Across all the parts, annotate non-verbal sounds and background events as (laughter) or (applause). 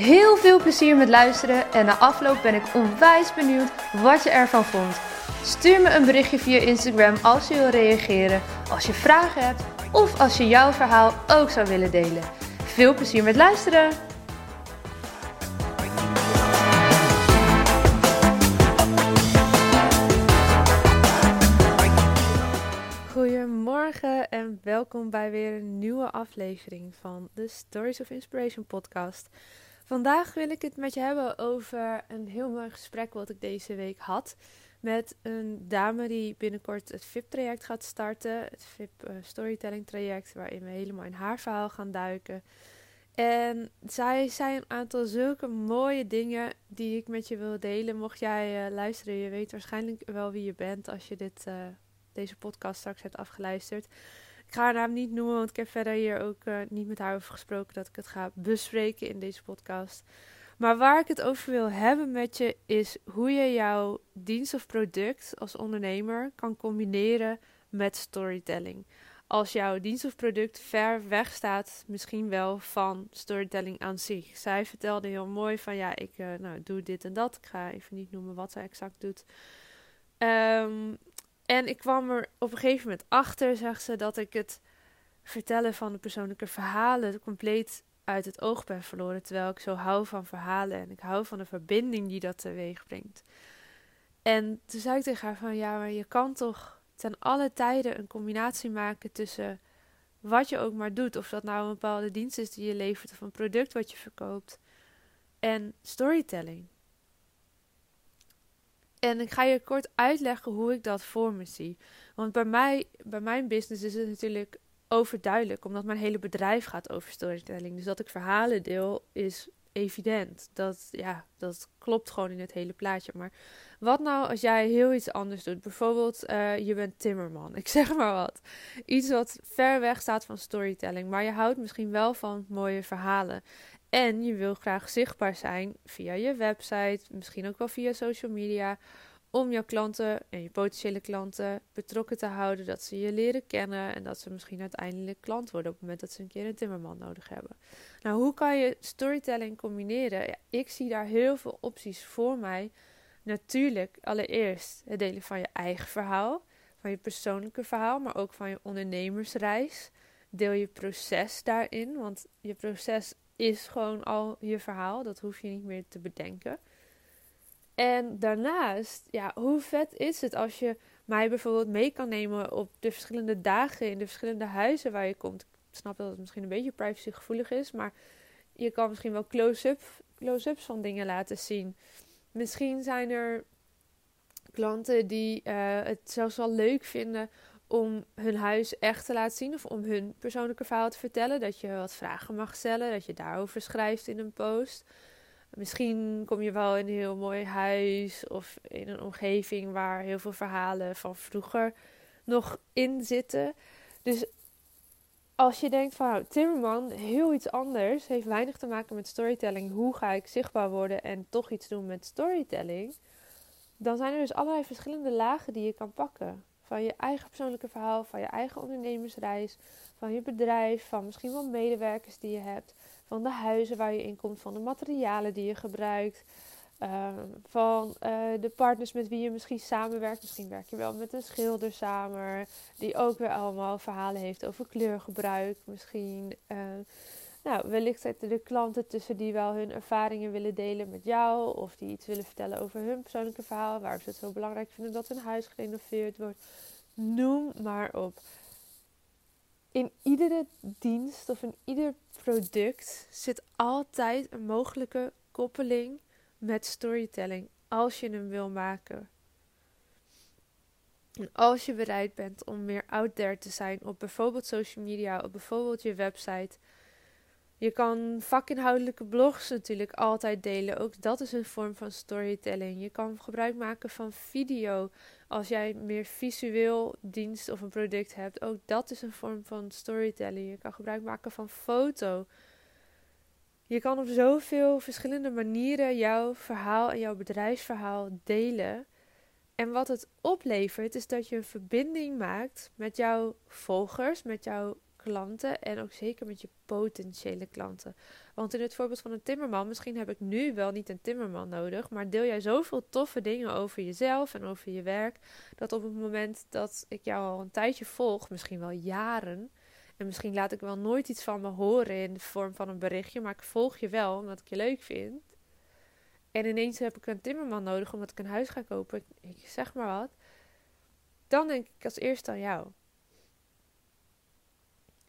Heel veel plezier met luisteren en na afloop ben ik onwijs benieuwd wat je ervan vond. Stuur me een berichtje via Instagram als je wil reageren, als je vragen hebt of als je jouw verhaal ook zou willen delen. Veel plezier met luisteren! Goedemorgen en welkom bij weer een nieuwe aflevering van de Stories of Inspiration podcast. Vandaag wil ik het met je hebben over een heel mooi gesprek wat ik deze week had met een dame die binnenkort het VIP-traject gaat starten. Het VIP uh, Storytelling traject, waarin we helemaal in haar verhaal gaan duiken. En zij zei een aantal zulke mooie dingen die ik met je wil delen. Mocht jij uh, luisteren, je weet waarschijnlijk wel wie je bent als je dit, uh, deze podcast straks hebt afgeluisterd. Ik ga haar naam niet noemen, want ik heb verder hier ook niet met haar over gesproken dat ik het ga bespreken in deze podcast. Maar waar ik het over wil hebben met je is hoe je jouw dienst of product als ondernemer kan combineren met storytelling. Als jouw dienst of product ver weg staat, misschien wel van storytelling aan zich. Zij vertelde heel mooi van ja, ik uh, nou, doe dit en dat. Ik ga even niet noemen wat zij exact doet. Um, en ik kwam er op een gegeven moment achter, zegt ze, dat ik het vertellen van de persoonlijke verhalen compleet uit het oog ben verloren. Terwijl ik zo hou van verhalen en ik hou van de verbinding die dat teweeg brengt. En toen zei ik tegen haar van ja, maar je kan toch ten alle tijden een combinatie maken tussen wat je ook maar doet. Of dat nou een bepaalde dienst is die je levert of een product wat je verkoopt. En storytelling. En ik ga je kort uitleggen hoe ik dat voor me zie. Want bij mij, bij mijn business is het natuurlijk overduidelijk, omdat mijn hele bedrijf gaat over storytelling. Dus dat ik verhalen deel is evident. Dat, ja, dat klopt gewoon in het hele plaatje. Maar wat nou als jij heel iets anders doet? Bijvoorbeeld, uh, je bent timmerman, (laughs) ik zeg maar wat. Iets wat ver weg staat van storytelling, maar je houdt misschien wel van mooie verhalen. En je wil graag zichtbaar zijn via je website, misschien ook wel via social media om jouw klanten en je potentiële klanten betrokken te houden, dat ze je leren kennen en dat ze misschien uiteindelijk klant worden op het moment dat ze een keer een timmerman nodig hebben. Nou, hoe kan je storytelling combineren? Ja, ik zie daar heel veel opties voor mij. Natuurlijk, allereerst het delen van je eigen verhaal, van je persoonlijke verhaal, maar ook van je ondernemersreis. Deel je proces daarin, want je proces is gewoon al je verhaal. Dat hoef je niet meer te bedenken. En daarnaast, ja, hoe vet is het als je mij bijvoorbeeld mee kan nemen op de verschillende dagen in de verschillende huizen waar je komt. Ik snap dat het misschien een beetje privacygevoelig is, maar je kan misschien wel close-up, close-ups van dingen laten zien. Misschien zijn er klanten die uh, het zelfs wel leuk vinden om hun huis echt te laten zien of om hun persoonlijke verhaal te vertellen. Dat je wat vragen mag stellen, dat je daarover schrijft in een post. Misschien kom je wel in een heel mooi huis of in een omgeving waar heel veel verhalen van vroeger nog in zitten. Dus als je denkt van nou, Timmerman, heel iets anders, heeft weinig te maken met storytelling. Hoe ga ik zichtbaar worden en toch iets doen met storytelling? Dan zijn er dus allerlei verschillende lagen die je kan pakken. Van je eigen persoonlijke verhaal, van je eigen ondernemersreis, van je bedrijf, van misschien wel medewerkers die je hebt van de huizen waar je in komt, van de materialen die je gebruikt, ehm, van eh, de partners met wie je misschien samenwerkt. Misschien werk je wel met een schilder samen, die ook weer allemaal verhalen heeft over kleurgebruik. Misschien, uh, nou, wellicht zitten er klanten tussen die wel hun ervaringen willen delen met jou, of die iets willen vertellen over hun persoonlijke verhaal, waarom ze het zo belangrijk vinden dat hun huis gerenoveerd wordt. Noem maar op in iedere dienst of in ieder product zit altijd een mogelijke koppeling met storytelling als je hem wil maken. En als je bereid bent om meer out there te zijn op bijvoorbeeld social media, op bijvoorbeeld je website, Je kan vakinhoudelijke blogs natuurlijk altijd delen. Ook dat is een vorm van storytelling. Je kan gebruik maken van video. Als jij meer visueel dienst of een product hebt, ook dat is een vorm van storytelling. Je kan gebruik maken van foto. Je kan op zoveel verschillende manieren jouw verhaal en jouw bedrijfsverhaal delen. En wat het oplevert, is dat je een verbinding maakt met jouw volgers, met jouw klanten en ook zeker met je potentiële klanten. Want in het voorbeeld van een timmerman, misschien heb ik nu wel niet een timmerman nodig, maar deel jij zoveel toffe dingen over jezelf en over je werk, dat op het moment dat ik jou al een tijdje volg, misschien wel jaren, en misschien laat ik wel nooit iets van me horen in de vorm van een berichtje, maar ik volg je wel omdat ik je leuk vind. En ineens heb ik een timmerman nodig omdat ik een huis ga kopen, ik zeg maar wat. Dan denk ik als eerste aan jou.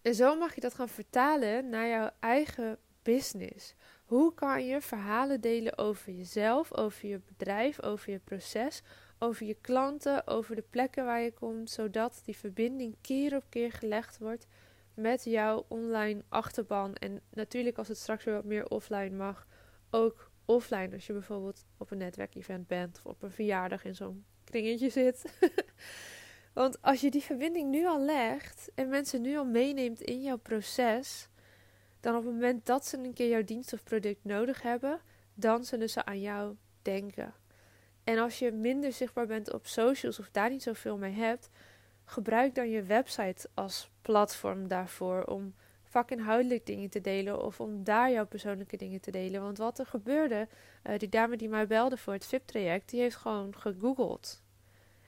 En zo mag je dat gaan vertalen naar jouw eigen business. Hoe kan je verhalen delen over jezelf, over je bedrijf, over je proces, over je klanten, over de plekken waar je komt, zodat die verbinding keer op keer gelegd wordt met jouw online achterban. En natuurlijk, als het straks weer wat meer offline mag, ook offline. Als je bijvoorbeeld op een netwerkevent bent of op een verjaardag in zo'n kringetje zit. (laughs) Want als je die verbinding nu al legt en mensen nu al meeneemt in jouw proces, dan op het moment dat ze een keer jouw dienst of product nodig hebben, dan zullen ze aan jou denken. En als je minder zichtbaar bent op socials of daar niet zoveel mee hebt, gebruik dan je website als platform daarvoor om vakinhoudelijk dingen te delen of om daar jouw persoonlijke dingen te delen. Want wat er gebeurde, uh, die dame die mij belde voor het VIP-traject, die heeft gewoon gegoogeld.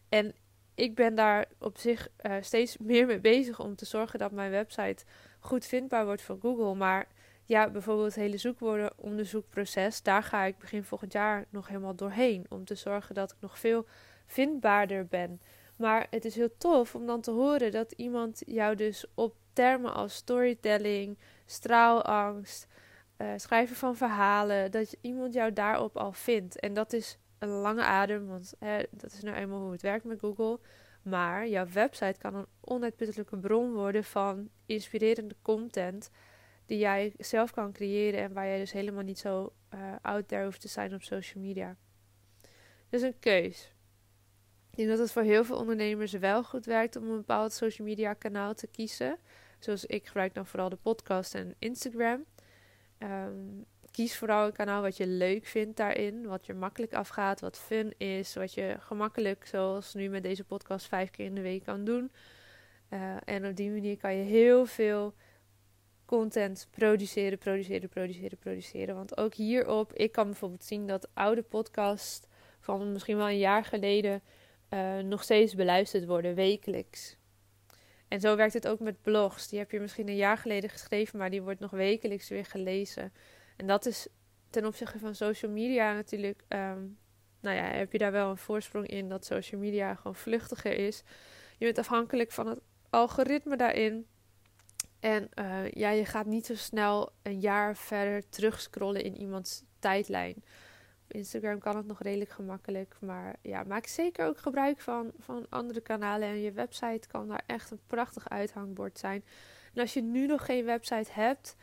En ik ben daar op zich uh, steeds meer mee bezig om te zorgen dat mijn website goed vindbaar wordt voor Google. Maar ja, bijvoorbeeld het hele zoekwoordenonderzoekproces, daar ga ik begin volgend jaar nog helemaal doorheen. Om te zorgen dat ik nog veel vindbaarder ben. Maar het is heel tof om dan te horen dat iemand jou dus op termen als storytelling, straalangst, uh, schrijven van verhalen, dat iemand jou daarop al vindt. En dat is een lange adem, want hè, dat is nou eenmaal hoe het werkt met Google. Maar jouw website kan een onuitputtelijke bron worden van inspirerende content die jij zelf kan creëren en waar jij dus helemaal niet zo uh, out there hoeft te zijn op social media. Dus een keus. Ik denk dat het voor heel veel ondernemers wel goed werkt om een bepaald social media kanaal te kiezen. Zoals ik gebruik dan vooral de podcast en Instagram. Um, kies vooral een kanaal wat je leuk vindt daarin. Wat je makkelijk afgaat, wat fun is. Wat je gemakkelijk, zoals nu met deze podcast, vijf keer in de week kan doen. Uh, en op die manier kan je heel veel content produceren, produceren, produceren, produceren. Want ook hierop, ik kan bijvoorbeeld zien dat oude podcasts van misschien wel een jaar geleden uh, nog steeds beluisterd worden, wekelijks. En zo werkt het ook met blogs. Die heb je misschien een jaar geleden geschreven, maar die wordt nog wekelijks weer gelezen. En dat is ten opzichte van social media natuurlijk. Um, nou ja, heb je daar wel een voorsprong in dat social media gewoon vluchtiger is. Je bent afhankelijk van het algoritme daarin. En uh, ja, je gaat niet zo snel een jaar verder terugscrollen in iemands tijdlijn. Op Instagram kan het nog redelijk gemakkelijk. Maar ja, maak zeker ook gebruik van, van andere kanalen. En je website kan daar echt een prachtig uithangbord zijn. En als je nu nog geen website hebt,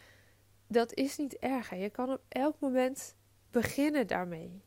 dat is niet erg. Je kan op elk moment beginnen daarmee.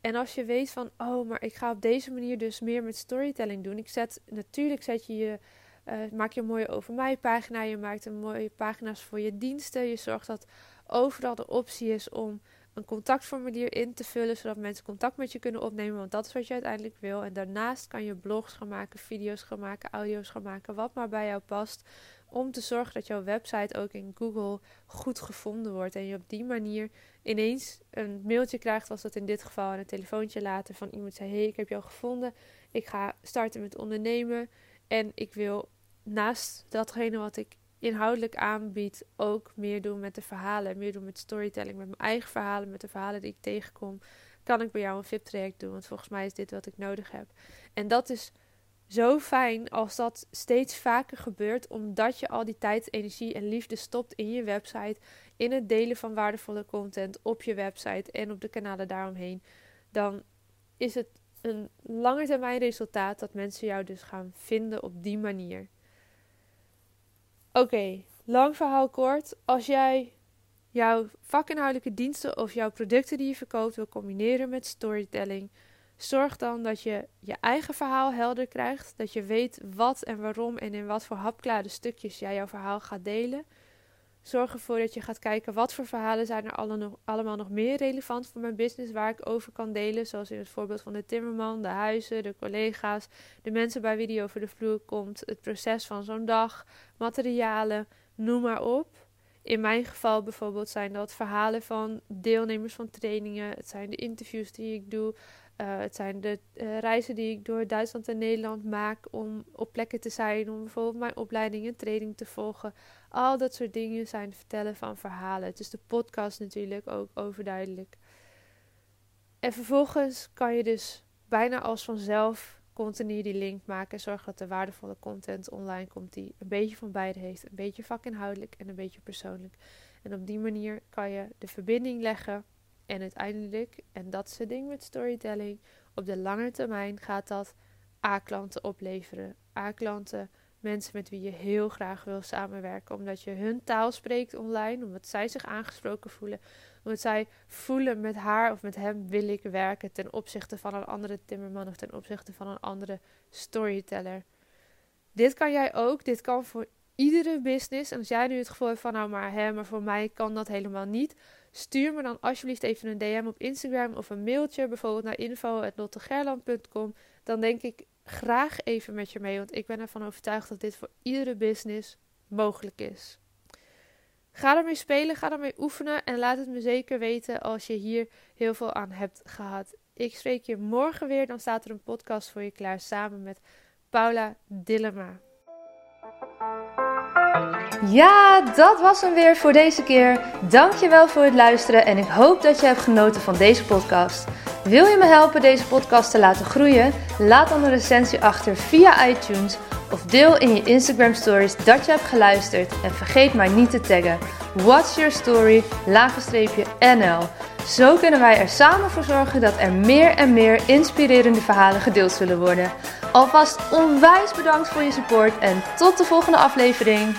En als je weet van, oh, maar ik ga op deze manier dus meer met storytelling doen. Ik zet, natuurlijk zet je je, uh, maak je een mooie over mij pagina. Je maakt een mooie pagina's voor je diensten. Je zorgt dat overal de optie is om een contactformulier in te vullen, zodat mensen contact met je kunnen opnemen, want dat is wat je uiteindelijk wil. En daarnaast kan je blogs gaan maken, video's gaan maken, audio's gaan maken, wat maar bij jou past, om te zorgen dat jouw website ook in Google goed gevonden wordt. En je op die manier ineens een mailtje krijgt, was dat in dit geval, en een telefoontje later van iemand zei: Hey, ik heb jou gevonden. Ik ga starten met ondernemen. En ik wil naast datgene wat ik inhoudelijk aanbied, ook meer doen met de verhalen. Meer doen met storytelling, met mijn eigen verhalen, met de verhalen die ik tegenkom. Kan ik bij jou een VIP-traject doen? Want volgens mij is dit wat ik nodig heb. En dat is zo fijn als dat steeds vaker gebeurt, omdat je al die tijd, energie en liefde stopt in je website, in het delen van waardevolle content op je website en op de kanalen daaromheen. Dan is het een lange termijn resultaat dat mensen jou dus gaan vinden op die manier. Oké, lang verhaal kort. Als jij jouw vakinhoudelijke diensten of jouw producten die je verkoopt wil combineren met storytelling, zorg dan dat je je eigen verhaal helder krijgt. Dat je weet wat en waarom en in wat voor hapklare stukjes jij jouw verhaal gaat delen. Zorg ervoor dat je gaat kijken wat voor verhalen zijn er nog, allemaal nog meer relevant voor mijn business waar ik over kan delen. Zoals in het voorbeeld van de timmerman, de huizen, de collega's, de mensen bij wie die over de vloer komt, het proces van zo'n dag, materialen, noem maar op. In mijn geval bijvoorbeeld zijn dat verhalen van deelnemers van trainingen, het zijn de interviews die ik doe, uh, het zijn de uh, reizen die ik door Duitsland en Nederland maak om op plekken te zijn, om bijvoorbeeld mijn opleiding en training te volgen. Al dat soort dingen zijn vertellen van verhalen. Het is de podcast natuurlijk ook overduidelijk. En vervolgens kan je dus bijna als vanzelf continu die link maken. Zorg dat er waardevolle content online komt die een beetje van beide heeft. Een beetje vakinhoudelijk en een beetje persoonlijk. En op die manier kan je de verbinding leggen. En uiteindelijk, en dat is het ding met storytelling, op de lange termijn gaat dat A-klanten opleveren. A-klanten mensen met wie je heel graag wil samenwerken. Omdat je hun taal spreekt online, omdat zij zich aangesproken voelen. Omdat zij voelen met haar of met hem wil ik werken ten opzichte van een andere timmerman of ten opzichte van een andere storyteller. Dit kan jij ook, dit kan voor iedere business. En als jij nu het gevoel hebt van nou maar hè, maar voor mij kan dat helemaal niet. Stuur me dan alsjeblieft even een DM op Instagram of een mailtje, bijvoorbeeld naar info.lottegerland.com. Dan denk ik, graag even met je mee, want ik ben ervan overtuigd dat dit voor iedere business mogelijk is. Ga ermee spelen, ga ermee oefenen en laat het me zeker weten als je hier heel veel aan hebt gehad. Ik spreek je morgen weer, dan staat er een podcast voor je klaar samen met Paula Dillema. Ja, dat was hem weer voor deze keer. Dankjewel voor het luisteren en ik hoop dat je hebt genoten van deze podcast. Wil je me helpen deze podcast te laten groeien? Laat dan een recensie achter via iTunes of deel in je Instagram stories dat je hebt geluisterd en vergeet mij niet te taggen. What's your story? NL. Zo kunnen wij er samen voor zorgen dat er meer en meer inspirerende verhalen gedeeld zullen worden. Alvast onwijs bedankt voor je support en tot de volgende aflevering.